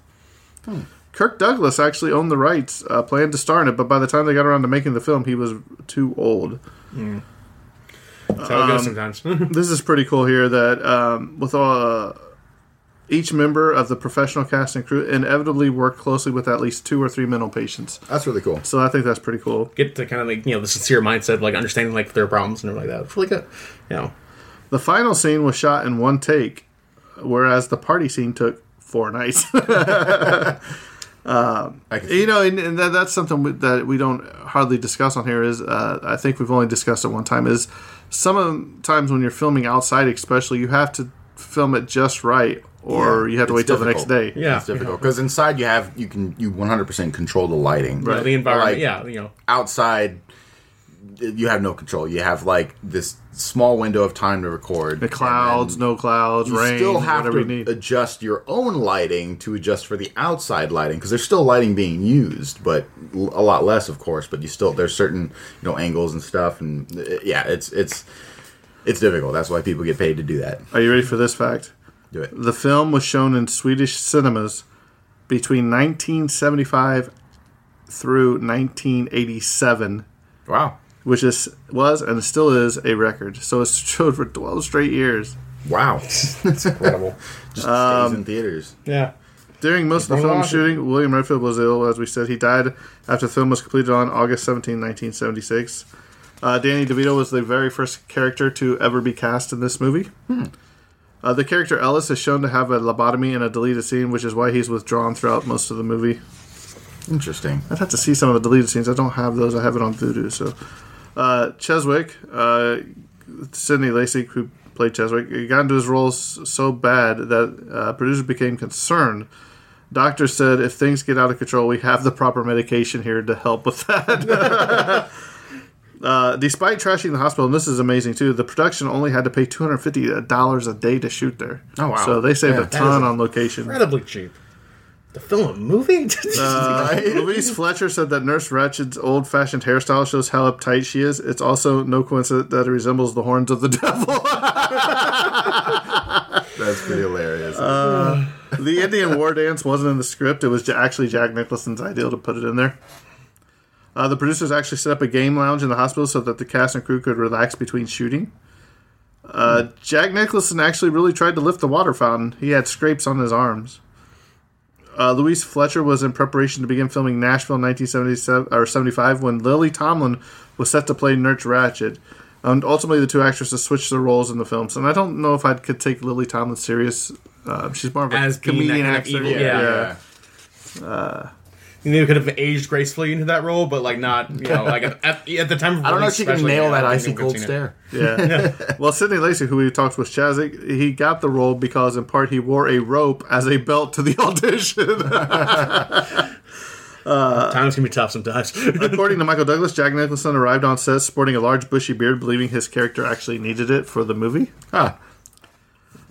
Kirk Douglas actually owned the rights, uh, planned to star in it, but by the time they got around to making the film, he was too old. That's how it goes Um, sometimes. This is pretty cool here that um, with uh, each member of the professional cast and crew inevitably worked closely with at least two or three mental patients. That's really cool. So I think that's pretty cool. Get to kind of like you know the sincere mindset, like understanding like their problems and everything like that. It's really good. You know, The final scene was shot in one take, whereas the party scene took four nights. Um, I can see you know, and, and that, that's something we- that we don't hardly discuss on here. Is uh, I think we've only discussed it one time. Is some of times when you're filming outside, especially, you have to film it just right, or Yeah, you have to it's wait till the next day. yeah, It's difficult because inside you have you can you 100% control the lighting. You know, the environment. Like, yeah, you know, Outside, you have no control. You have like this small window of time to record. The clouds, no clouds, You rain, still have to adjust your own lighting to adjust for the outside lighting because there's still lighting being used, but a lot less, of course. But you still there's certain you know angles and stuff, and uh, yeah, it's it's it's difficult. That's why people get paid to do that. Are you ready for this fact? Do it. The film was shown in Swedish cinemas between 1975 through 1987, Wow. Which is was and still is a record. So it's showed for 12 straight years. Wow. That's incredible. Just Um, stays in theaters. yeah. During most of the film shooting, William Redfield was ill, as we said. He died after the film was completed on August 17, 1976. Uh, Danny DeVito was the very first character to ever be cast in this movie. Uh, the character Ellis is shown to have a lobotomy in a deleted scene, which is why he's withdrawn throughout most of the movie. Interesting. I'd have to see some of the deleted scenes. I don't have those. I have it on Vudu. So, uh, Cheswick, uh, Sydney Lassick, who played Cheswick, got into his role so bad that uh, producers became concerned. Doctor said, if things get out of control, we have the proper medication here to help with that. uh, despite trashing the hospital, and this is amazing too, the production only had to pay $250 a day to shoot there. Oh, wow. So they saved Yeah. a ton on location. Incredibly cheap. To film a movie? Uh, Louise Fletcher said that Nurse Ratched's old fashioned hairstyle shows how uptight she is. It's also no coincidence that it resembles the horns of the devil. That's pretty hilarious. Uh, the Indian war dance wasn't in the script. It was actually Jack Nicholson's idea to put it in there. Uh, the producers actually set up a game lounge in the hospital so that the cast and crew could relax between shooting. Uh, Jack Nicholson actually really tried to lift the water fountain. He had scrapes on his arms. Uh, Louise Fletcher was in preparation to begin filming Nashville in 1977 or 75 when Lily Tomlin was set to play Nurse Ratched. And ultimately, the two actresses switched their roles in the films. And I don't know if I could take Lily Tomlin serious. Uh, she's more of a As being that comedian kind of actor. evil, yeah. yeah. You know, could have aged gracefully into that role, but like not, you know, like at, at, at the time. Of I don't know if she can nail yeah, that icy cold stare. Yeah. well, Sydney Lassick, who we talked with Cheswick, he got the role because, in part, he wore a rope as a belt to the audition. it. Uh, Times can be tough sometimes. According to Michael Douglas, Jack Nicholson arrived on set sporting a large bushy beard, believing his character actually needed it for the movie. Huh.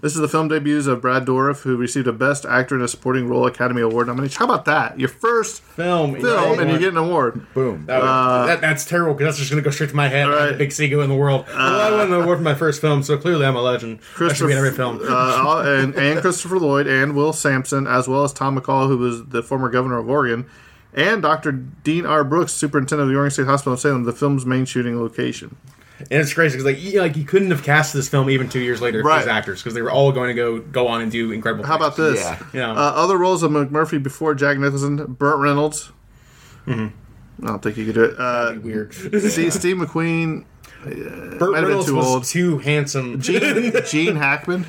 This is the film debuts of Brad Dourif, who received a Best Actor in a Supporting Role Academy Award nomination. How about that? Your first film, film, and you get an award. Boom. That, would- that, that's terrible because that's just going to go straight to my head. I'm right. the biggest ego in the world. well, I won an award for my first film, so clearly I'm a legend. I should be in every film. uh, and, and Christopher Lloyd and Will Sampson, as well as Tom McCall, who was the former governor of Oregon, and Dr. Dean R. Brooks, superintendent of the Oregon State Hospital in Salem, the film's main shooting location. And it's crazy because like you, like you couldn't have cast this film even two years later Right. as actors because they were all going to go go on and do incredible. How about this? Yeah. Yeah. Uh, other roles of McMurphy before Jack Nicholson: Burt Reynolds. I don't think you could do it. Uh, Weird. Steve, Steve McQueen, Burt might have been Reynolds too was old. too handsome. Gene, Gene Hackman.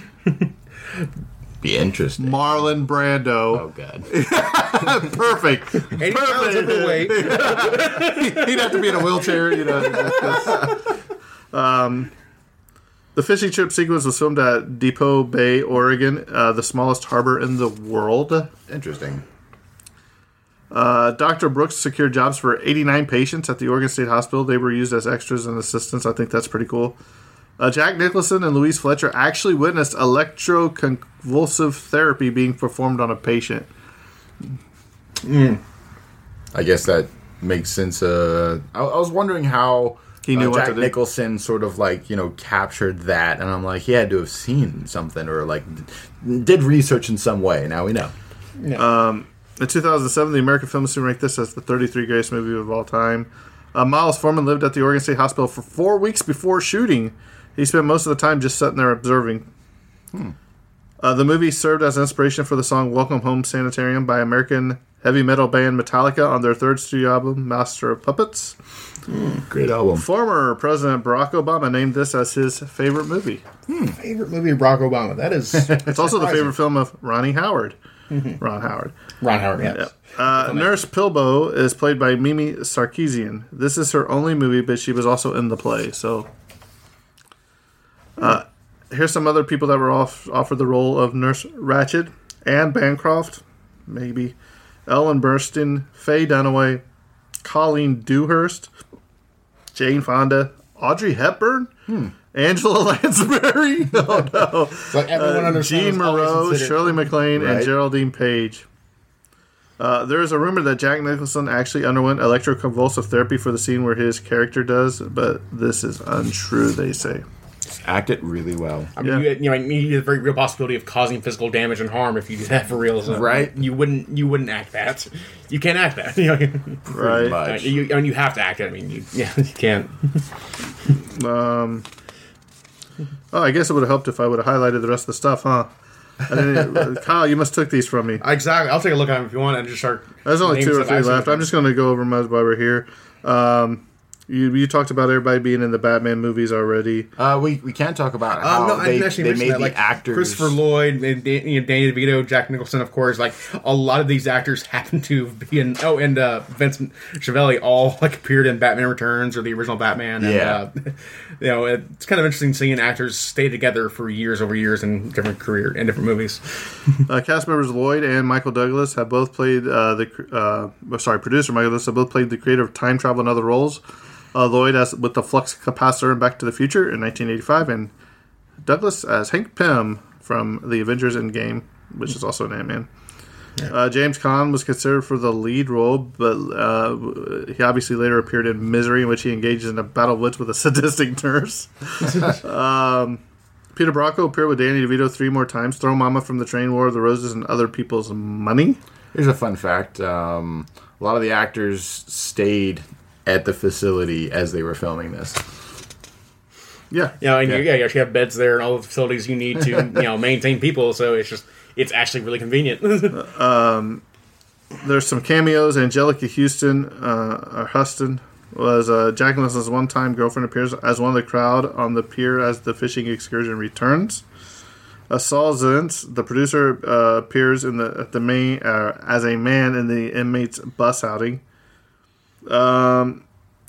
Be interesting. Marlon Brando. Oh god. Perfect. Perfect. He'd have to be in a wheelchair, you know. Um, the fishing trip sequence was filmed at Depoe Bay, Oregon, uh, the smallest harbor in the world. Interesting. Uh, Dr. Brooks secured jobs for 89 patients at the Oregon State Hospital. They were used as extras and assistants. I think that's pretty cool. Uh, Jack Nicholson and Louise Fletcher actually witnessed electroconvulsive therapy being performed on a patient. I guess that makes sense. Uh, I, I was wondering how He knew uh, what Jack to do. Nicholson sort of like you know captured that, and I'm like, he had to have seen something or like d- did research in some way. Now we know. In 2007, the American Film Institute ranked this as the 33 greatest movie of all time. Uh, Milos Forman lived at the Oregon State Hospital for four weeks before shooting. He spent most of the time just sitting there observing. Uh, the movie served as inspiration for the song Welcome Home Sanitarium by American heavy metal band Metallica on their third studio album, Master of Puppets. Great album. Former President Barack Obama named this as his favorite movie. favorite movie of Barack Obama. That is. It's also the favorite film of Ronnie Howard. Ron Howard. Ron Howard. Yes. Uh, Nurse Pilbow is played by Mimi Sarkisian. This is her only movie, but she was also in the play. So, uh, here's some other people that were off, offered the role of Nurse Ratched: Anne Bancroft, maybe Ellen Burstyn, Faye Dunaway, Colleen Dewhurst, Jane Fonda, Audrey Hepburn, Angela Lansbury. oh no, like everyone uh, Jeanne Moreau, Shirley MacLaine, and Geraldine Page. Uh, there is a rumor that Jack Nicholson actually underwent electroconvulsive therapy for the scene where his character does, but this is untrue. They say. Act it really well. I mean, Yeah. you, you know, I mean, you have a very real possibility of causing physical damage and harm if you do that for real. So Right. You wouldn't. You wouldn't act that. You can't act that. You know, Right. much. you, I mean, you have to act it. I mean, you, yeah, you can't. Um, oh, I guess it would have helped if I would have highlighted the rest of the stuff, huh? Kyle, you must took these from me. Exactly. I'll take a look at them if you want and just start. There's only two or three left. I'm just going to go over them as while we're here. Um, you, you talked about everybody being in the Batman movies already. Uh, we we can talk about how Um, no, they, they made that. the Like actors. Christopher Lloyd, and Dan, you know, Danny DeVito, Jack Nicholson, of course. Like a lot of these actors happen to be in. Oh, and uh, Vincent Schiavelli all like appeared in Batman Returns or the original Batman. And, Yeah. uh, you know, it's kind of interesting seeing actors stay together for years over years in different career and different movies. Uh, cast members Lloyd and Michael Douglas have both played uh, the uh, sorry producer Michael Douglas have both played the creator of Time Travel and Other Roles. Uh, Lloyd as with the flux capacitor in Back to the Future in 1985, and Douglas as Hank Pym from the Avengers Endgame, which is also an Ant Man. Uh, James Caan was considered for the lead role, but uh, he obviously later appeared in Misery, in which he engages in a battle woods with a sadistic nurse. um, Peter Brocco appeared with Danny DeVito three more times. Throw Momma from the Train, War of the Roses, and Other People's Money. Here's a fun fact: um, a lot of the actors stayed at the facility as they were filming this. Yeah, You know, and Yeah. you, yeah, you actually have beds there and all the facilities you need to, you know, maintain people. So it's just, it's actually really convenient. There's some cameos. Angelica Houston, uh, or Huston, was uh, Jack Nicholson's one-time girlfriend. Appears as one of the crowd on the pier as the fishing excursion returns. Uh, Saul Zaentz, the producer, uh, appears in the at the main uh, as a man in the inmates' bus outing. Um,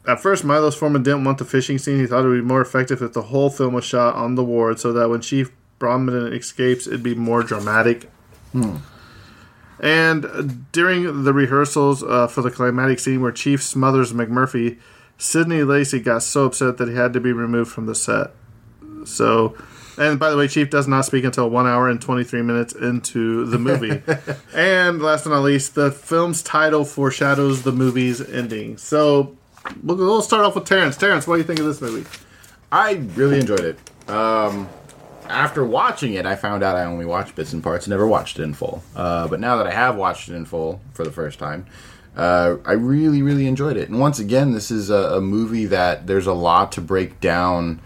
at first, Milos Forman didn't want the fishing scene. He thought it would be more effective if the whole film was shot on the ward, so that when Chief Bromden escapes, it'd be more dramatic. And uh, during the rehearsals uh, for the climatic scene where Chief smothers McMurphy, Sydney Lassick got so upset that he had to be removed from the set. So, and by the way, Chief does not speak until one hour and 23 minutes into the movie. and last but not least, the film's title foreshadows the movie's ending. So, we'll, we'll start off with Terrence. Terrence, what do you think of this movie? I really enjoyed it. Um, after watching it, I found out I only watched bits and parts, never watched it in full. Uh, but now that I have watched it in full for the first time, uh, I really, really enjoyed it. And once again, this is a, a movie that there's a lot to break down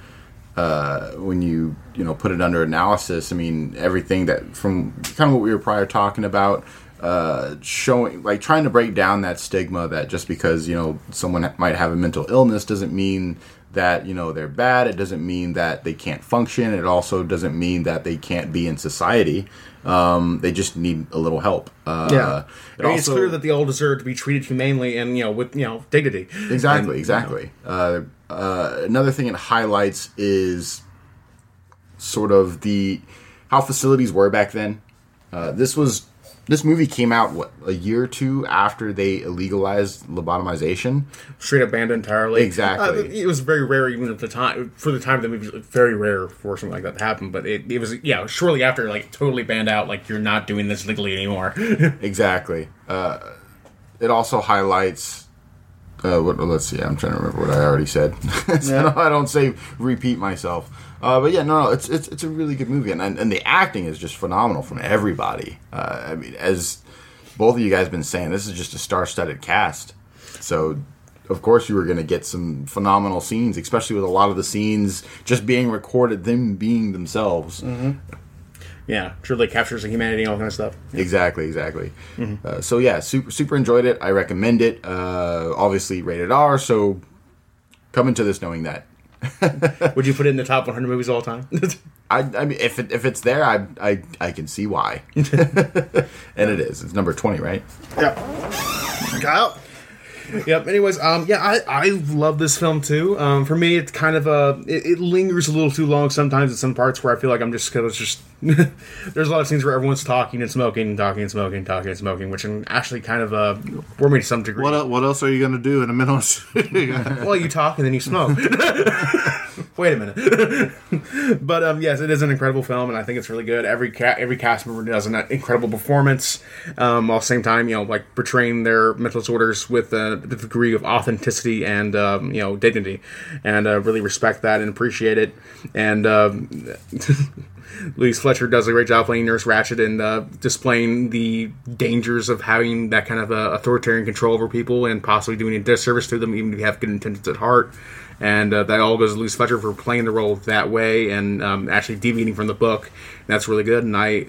uh, when you you know put it under analysis. I mean, everything that from kind of what we were prior talking about. Uh, showing like trying to break down that stigma that just because you know someone might have a mental illness doesn't mean that you know they're bad. It doesn't mean that they can't function. It also doesn't mean that they can't be in society. Um, they just need a little help. Uh, yeah, it I mean, it's clear that they all deserve to be treated humanely and you know with you know dignity. Exactly, And, exactly. Uh, uh, another thing it highlights is sort of the how facilities were back then. Uh, this was this movie came out what a year or two after they legalized lobotomization. straight up banned entirely. Exactly. Uh, it was very rare, even at the time for the time of the movie. it Very rare for something like that to happen. But it, it was yeah, shortly after, like totally banned out. Like you're not doing this legally anymore. Exactly. Uh, it also highlights. Uh, what, let's see. I'm trying to remember what I already said. so I don't say repeat myself. Uh, but yeah, no, no, it's it's it's a really good movie, and and, and the acting is just phenomenal from everybody. Uh, I mean, as both of you guys been saying, this is just a star-studded cast. So. Of course, you were going to get some phenomenal scenes, especially with a lot of the scenes just being recorded, them being themselves. Mm-hmm. yeah, truly captures the humanity and all kind of stuff. Exactly, exactly. Uh, so yeah, super super enjoyed it. I recommend it. Uh, obviously rated R. So come into this knowing that. Would you put it in the top 100 movies of all time? I, I mean, if it, if it's there, I I, I can see why. and it is. It's number twenty, right? Yep. Kyle. Yep. Anyways, um, yeah, I, I love this film too. Um, for me, it's kind of a it, it lingers a little too long sometimes in some parts where I feel like I'm just because just there's a lot of scenes where everyone's talking and smoking and talking and smoking, and talking and smoking, which can actually kind of uh bore me to some degree. What el- what else are you gonna do in a minute? well, you talk and then you smoke. Wait a minute. but um, yes, it is an incredible film, and I think it's really good. Every ca- every cast member does an incredible performance, um, while same time, you know, like portraying their mental disorders with a degree of authenticity and um, you know dignity, and uh, really respect that and appreciate it. And um, Louise Fletcher does a great job playing Nurse Ratched and uh, displaying the dangers of having that kind of uh, authoritarian control over people and possibly doing a disservice to them, even if you have good intentions at heart. And uh, that all goes to Louise Fletcher for playing the role that way and um, actually deviating from the book. That's really good. And I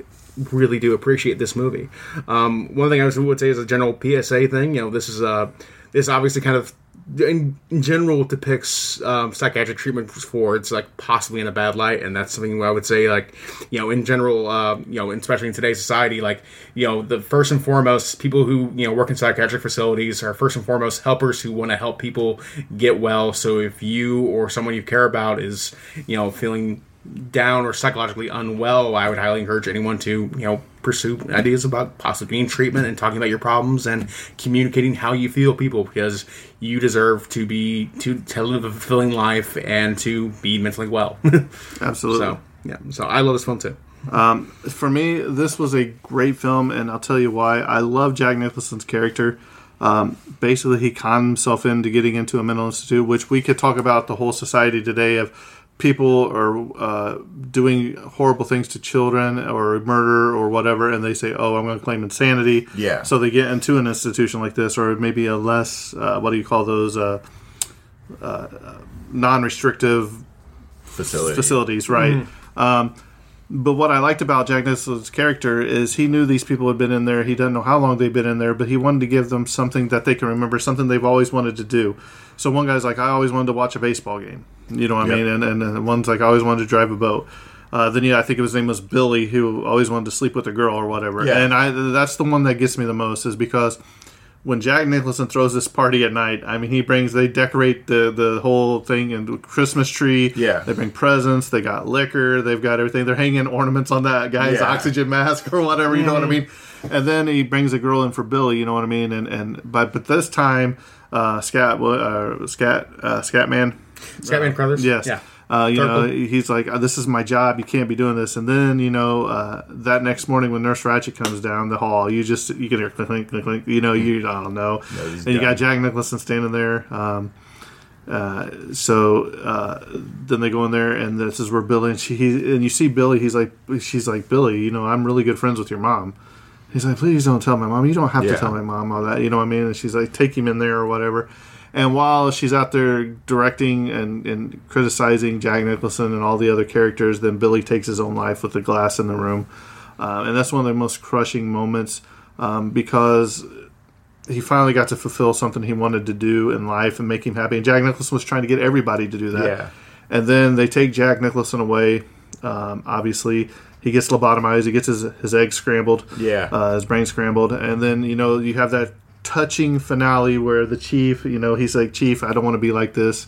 really do appreciate this movie. Um, one thing I would say is a general PSA thing. You know, this is uh, this obviously kind of in, in general depicts um, psychiatric treatment for it's like possibly in a bad light and that's something I would say like you know in general uh, you know especially in today's society like you know the first and foremost people who you know work in psychiatric facilities are first and foremost helpers who want to help people get well. So if you or someone you care about is you know feeling down or psychologically unwell, I would highly encourage anyone to, you know, pursue ideas about possibly treatment and talking about your problems and communicating how you feel people because you deserve to be to, to live a fulfilling life and to be mentally well. Absolutely. so yeah. So I love this film too. for me, this was a great film, and I'll tell you why. I love Jack Nicholson's character. Um, basically, he conned himself into getting into a mental institute, which we could talk about the whole society today of people are uh, doing horrible things to children or murder or whatever, and they say, "Oh, I'm going to claim insanity." Yeah. So they get into an institution like this, or maybe a less uh, what do you call those uh, uh, non-restrictive Facility. facilities, right? Um, but what I liked about Jack Nicholson's character is he knew these people had been in there. He doesn't know how long they've been in there, but he wanted to give them something that they can remember, something they've always wanted to do. So one guy's like, I always wanted to watch a baseball game. You know what I Yep. mean? And, and, and one's like, I always wanted to drive a boat. Uh, then yeah, I think his name was Billy, who always wanted to sleep with a girl or whatever. Yeah. And I that's the one that gets me the most is because when Jack Nicholson throws this party at night, I mean, he brings they decorate the the whole thing and Christmas tree. Yeah. they bring presents. They got liquor. They've got everything. They're hanging ornaments on that guy's Yeah. oxygen mask or whatever. You know what I mean? And then he brings a girl in for Billy. You know what I mean? And and but but this time, uh, Scat uh, Scat uh, Scatman. Scatman Crothers? Yes. Yeah. Uh, you know, he's like, "Uh, "This is my job. You can't be doing this." And then, you know, uh, that next morning when Nurse Ratched comes down the hall, you just you can hear clink, clink, clink, clink. You know, you I don't know. he's and you got Jack Nicholson standing there. Um, uh, so uh, then they go in there, and this is where Billy and she he, and you see Billy. He's like, she's like, Billy, you know, I'm really good friends with your mom. He's like, please don't tell my mom. You don't have Yeah. to tell my mom all that. You know what I mean? And she's like, take him in there or whatever. And while she's out there directing and, and criticizing Jack Nicholson and all the other characters, then Billy takes his own life with the glass in the room. Uh, and that's one of the most crushing moments. um, because he finally got to fulfill something he wanted to do in life and make him happy. And Jack Nicholson was trying to get everybody to do that. Yeah. And then they take Jack Nicholson away. Um, obviously, he gets lobotomized. He gets his his eggs scrambled. Yeah. Uh, his brain scrambled. And then you know you have that touching finale where the chief, you know, he's like, Chief, I don't want to be like this.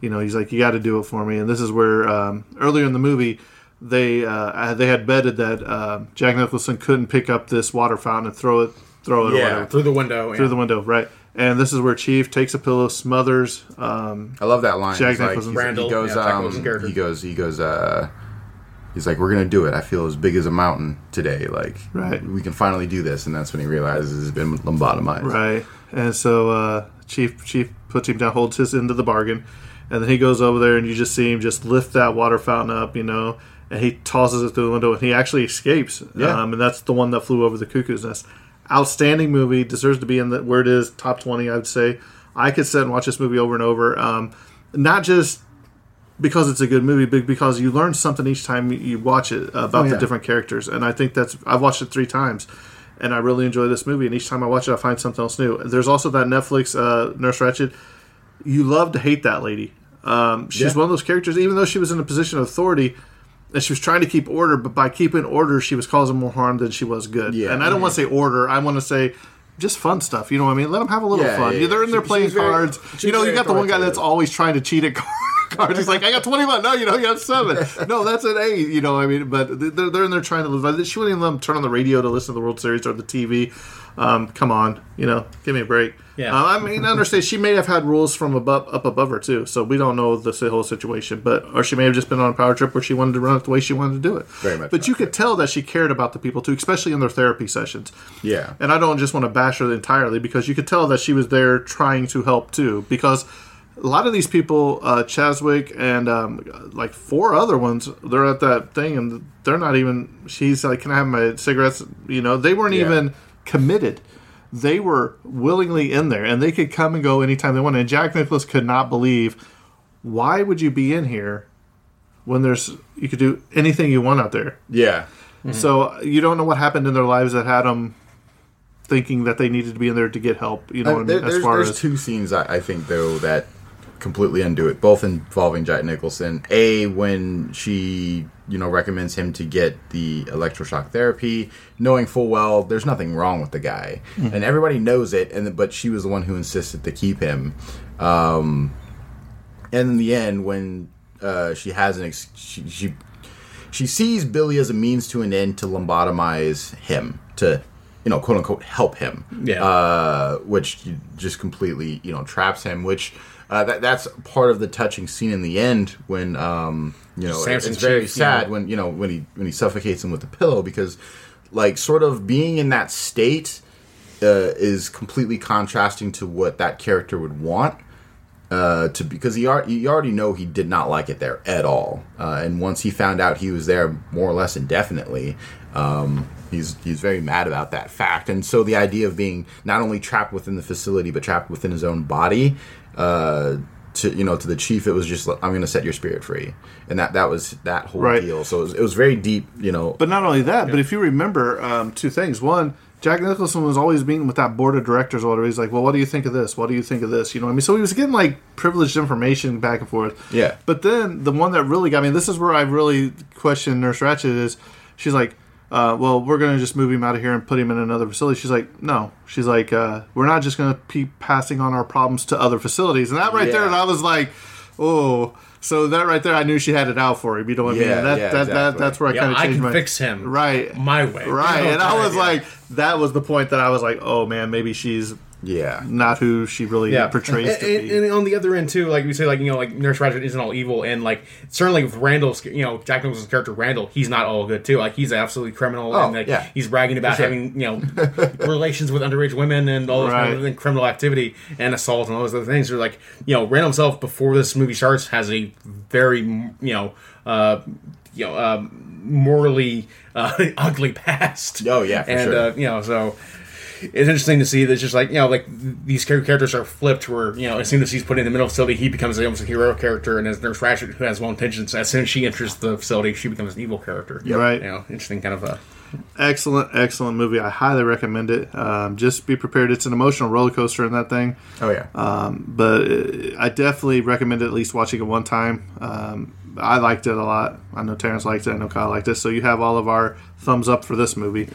You know, he's like, you got to do it for me. And this is where um, earlier in the movie they uh, they had betted that uh, Jack Nicholson couldn't pick up this water fountain and throw it throw it or Yeah, whatever through the window. through yeah. the window, right? And this is where Chief takes a pillow, smothers. Um, I love that line. Jack He's like, Nicholson. he's- Randle, he goes, yeah, um, he goes, he goes, uh, he's like, we're gonna do it. I feel as big as a mountain today. Like, Right. we can finally do this. And that's when he realizes he's been lobotomized. right, and so uh, Chief Chief puts him down, holds his end of the bargain, and then he goes over there, and you just see him just lift that water fountain up, you know, and he tosses it through the window, and he actually escapes. Yeah. um, and that's the one that flew over the cuckoo's nest. Outstanding movie, deserves to be in the where it is top twenty. I'd say I could sit and watch this movie over and over. Um, not just because it's a good movie, but because you learn something each time you- watch it about Oh, yeah. the different characters. And I think that's I've watched it three times, and I really enjoy this movie. And each time I watch it, I find something else new. There's also that Netflix uh, Nurse Ratched. You love to hate that lady. Um, she's Yeah. one of those characters, even though she was in a position of authority. And she was trying to keep order, but by keeping order, she was causing more harm than she was good. Yeah. And I don't want to say order; I want to say just fun stuff. You know what I mean? Let them have a little Yeah, fun. yeah, They're in there She- playing she's very- cards. you know, you got the one guy that's always trying to cheat at cards. He's like, I got 21. No, you know, you have seven. No, that's an eight. You know, I mean, but they're, they're in there trying to live. She wouldn't even let them turn on the radio to listen to the World Series or the TV. Um, come on, you know, give me a break. Yeah. Uh, I mean, I understand she may have had rules from above up above her too, so we don't know the whole situation. But or she may have just been on a power trip where she wanted to run it the way she wanted to do it. Very much But you could tell that she cared about the people too, especially in their therapy sessions. Yeah. And I don't just want to bash her entirely because you could tell that she was there trying to help too. Because a lot of these people, uh, Cheswick and um, like four other ones, they're at that thing and they're not even. She's like, "Can I have my cigarettes?" You know, they weren't Yeah. even committed. They were willingly in there, and they could come and go anytime they wanted. And Jack Nicholas could not believe why would you be in here when there's you could do anything you want out there. Yeah. So you don't know what happened in their lives that had them thinking that they needed to be in there to get help. You know Uh, I there- mean? As there's far there's as two scenes I, I think though that completely undo it, both involving Jack Nicholson. A when she you know recommends him to get the electroshock therapy, knowing full well there's nothing wrong with the guy, and everybody knows it. And but she was the one who insisted to keep him. Um, and in the end, when uh, she has an ex- she, she she sees Billy as a means to an end to lobotomize him to you know quote unquote help him Yeah. uh, which just completely you know traps him which uh, that, that's part of the touching scene in the end when um, you know it's very Chief, sad yeah. when you know when he when he suffocates him with the pillow because like sort of being in that state uh, is completely contrasting to what that character would want uh, to because he, ar- you already know he did not like it there at all. Uh, and once he found out he was there more or less indefinitely, um, he's he's very mad about that fact. And so the idea of being not only trapped within the facility but trapped within his own body. Uh, to you know, to the chief, it was just like, I'm going to set your spirit free, and that that was that whole Right. deal. So it was, it was very deep, you know. But not only that, but if you remember um, two things. One, Jack Nicholson was always meeting with that board of directors or whatever. He's like, well, what do you think of this? What do you think of this? You know what I mean? So he was getting like privileged information back and forth. Yeah. But then the one that really got me, this is where I really question Nurse Ratched is she's like, uh, well, we're going to just move him out of here and put him in another facility. She's like, no. She's like, uh, we're not just going to keep passing on our problems to other facilities. And that right there, Yeah. and I was like, oh. So that right there, I knew she had it out for him. You know what I mean? Yeah, And that, yeah, that, that, exactly. that's where I Yeah, kind of I changed can my fix him right my way. right You know, and i was yeah. like that was the point that i was like oh man maybe she's yeah. not who she really yeah. portrays and, to and, be and on the other end too, like we say, like you know, like Nurse Ratched isn't all evil, and like certainly with Randle's, you know, Jack Nicholson's character Randle, he's not all good too. Like he's absolutely criminal, Oh, and like yeah. he's bragging about sure. having you know relations with underage women and all this kind of criminal activity and assault and all those other things. Are like you know, Randle himself before this movie starts has a very you know. uh you know, um, morally uh, ugly past. Oh, yeah, for and sure. uh, you know, so it's interesting to see that it's just like you know, like these characters are flipped. Where you know, as soon as he's put in the middle of the facility, he becomes almost a hero character, and as Nurse Ratched, who has well intentions, as soon as she enters the facility, she becomes an evil character. Yeah, right. You know, interesting kind of a. excellent, excellent movie. I highly recommend it. Um, just be prepared; it's an emotional roller coaster in that thing. Oh yeah. Um, but uh, I definitely recommend at least watching it one time. Um, I liked it a lot. I know Terrence liked it. I know Kyle liked it. So you have all of our thumbs up for this movie.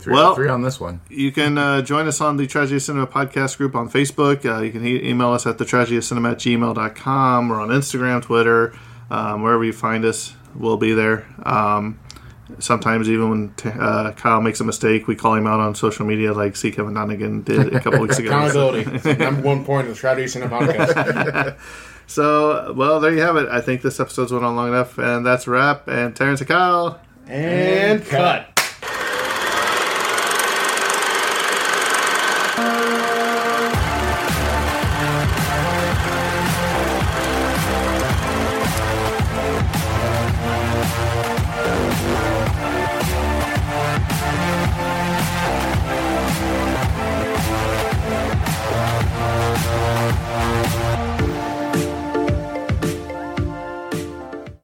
Three, well- three on this one. You can uh, join us on the Tragedy of Cinema podcast group on Facebook. Uh, you can e- email us at the tragedy of cinema at gmail.com. We're on Instagram, Twitter, um, wherever you find us, we'll be there. Um, sometimes, even when t- uh, Kyle makes a mistake, we call him out on social media, like C. Kevin Donegan did a couple weeks ago. Accountability. Number one point of the Strategy Cinema podcast. So, well, there you have it. I think this episode's went on long enough, and that's a wrap. And Terrence and Kyle. and cut.